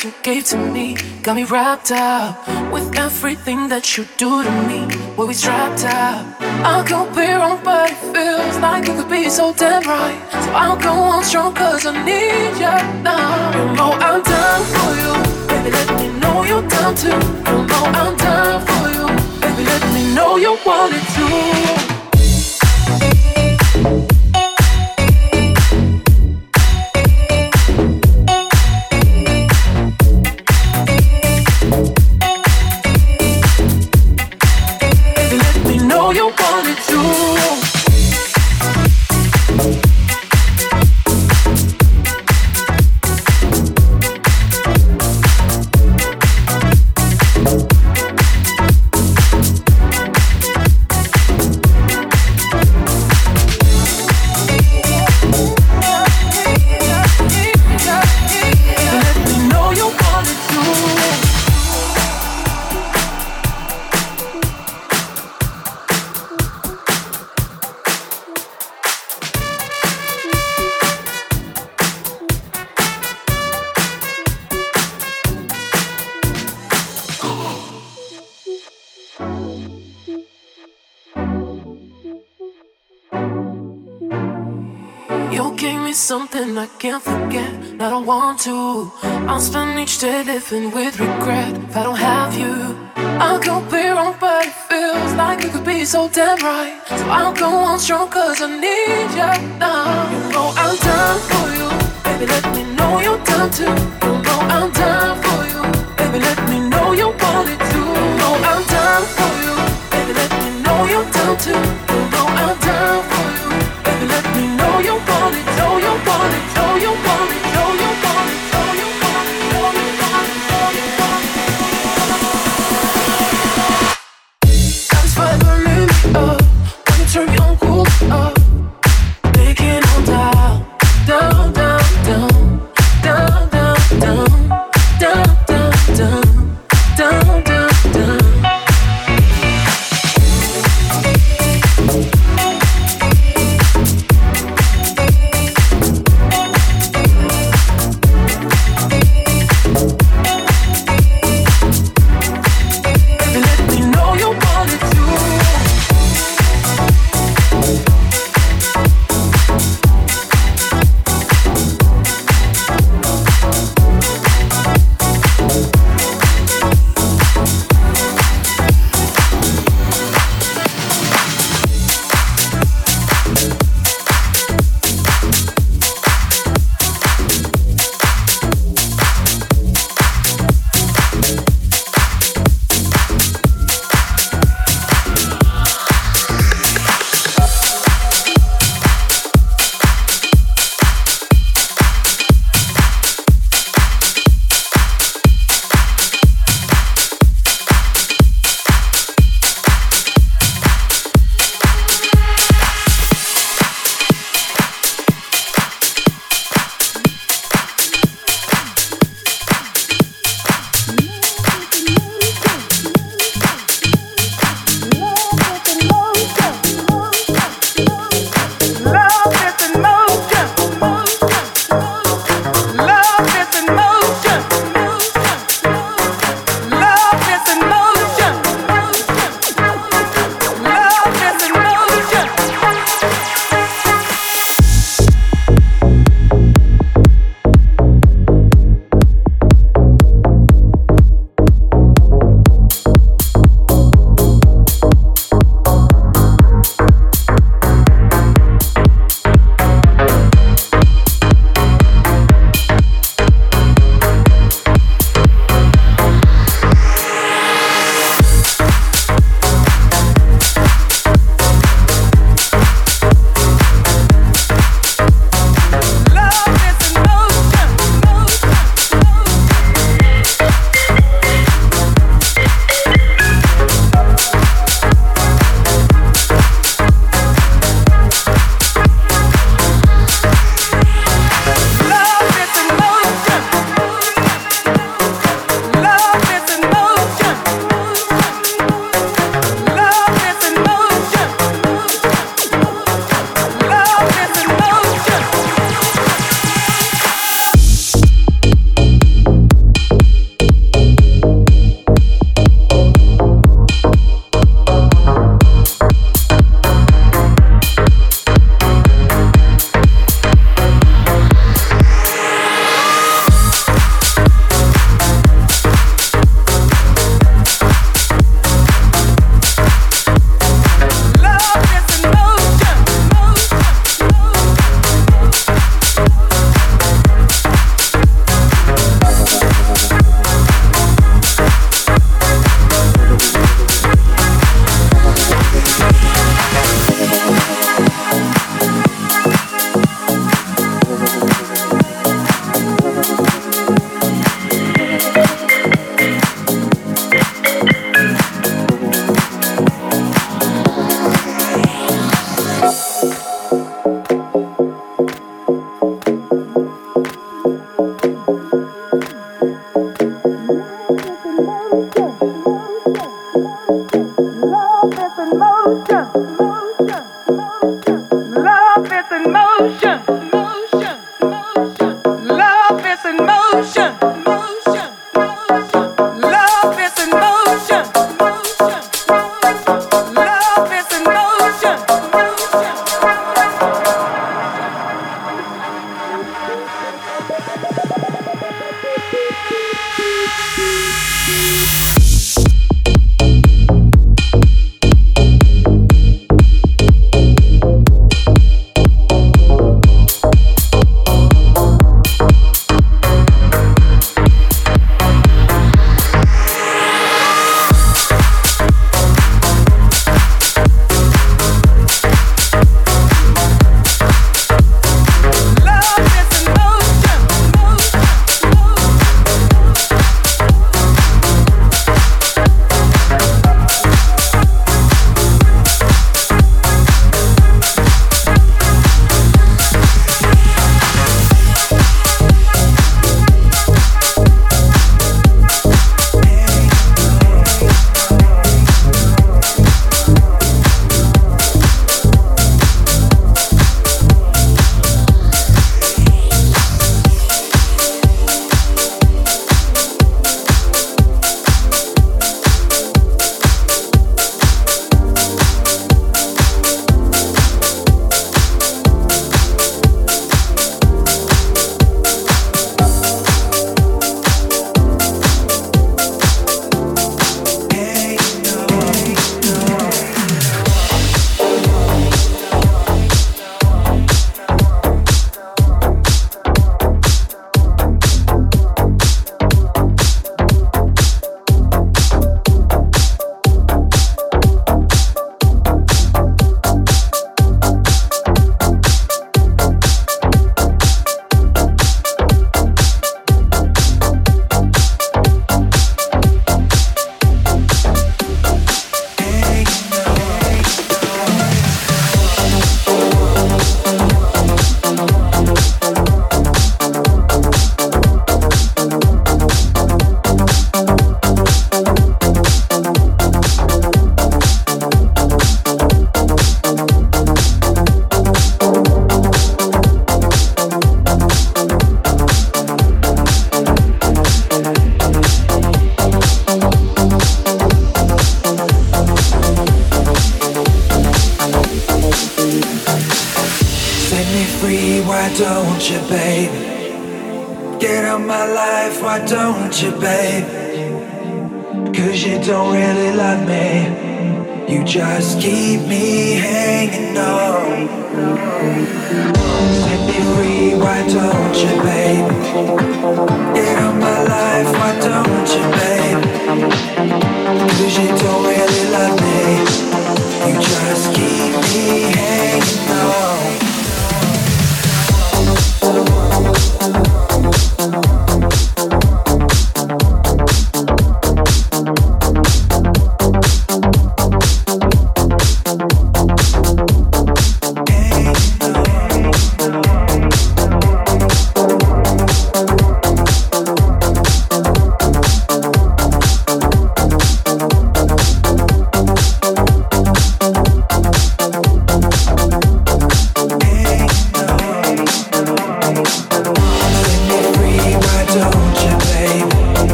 Got me wrapped up with everything that you do to me. When we strapped up, I could be wrong, but it feels like it could be so damn right. So I'll go on strong, cause I need you now. You know I'm down for you. Baby, let me know you're down too. You know I'm down for you. Baby, let me know you want it too. Something I can't forget. I don't want to. I'll spend each day living with regret if I don't have you. I could be wrong, but it feels like we could be so damn right. So I'll go on strong cause I need you now. You know I'm down for you. Baby, let me know you're down too. You know I'm down for you. Baby, let me know you want it too. You know I'm down for you. Baby, let me know you're down too. You know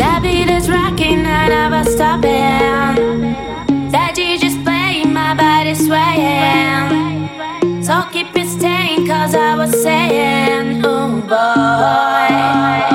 That beat is rocking, I never stop it. That DJ's playing, my body swaying. So keep it staying, cause I was saying, oh boy.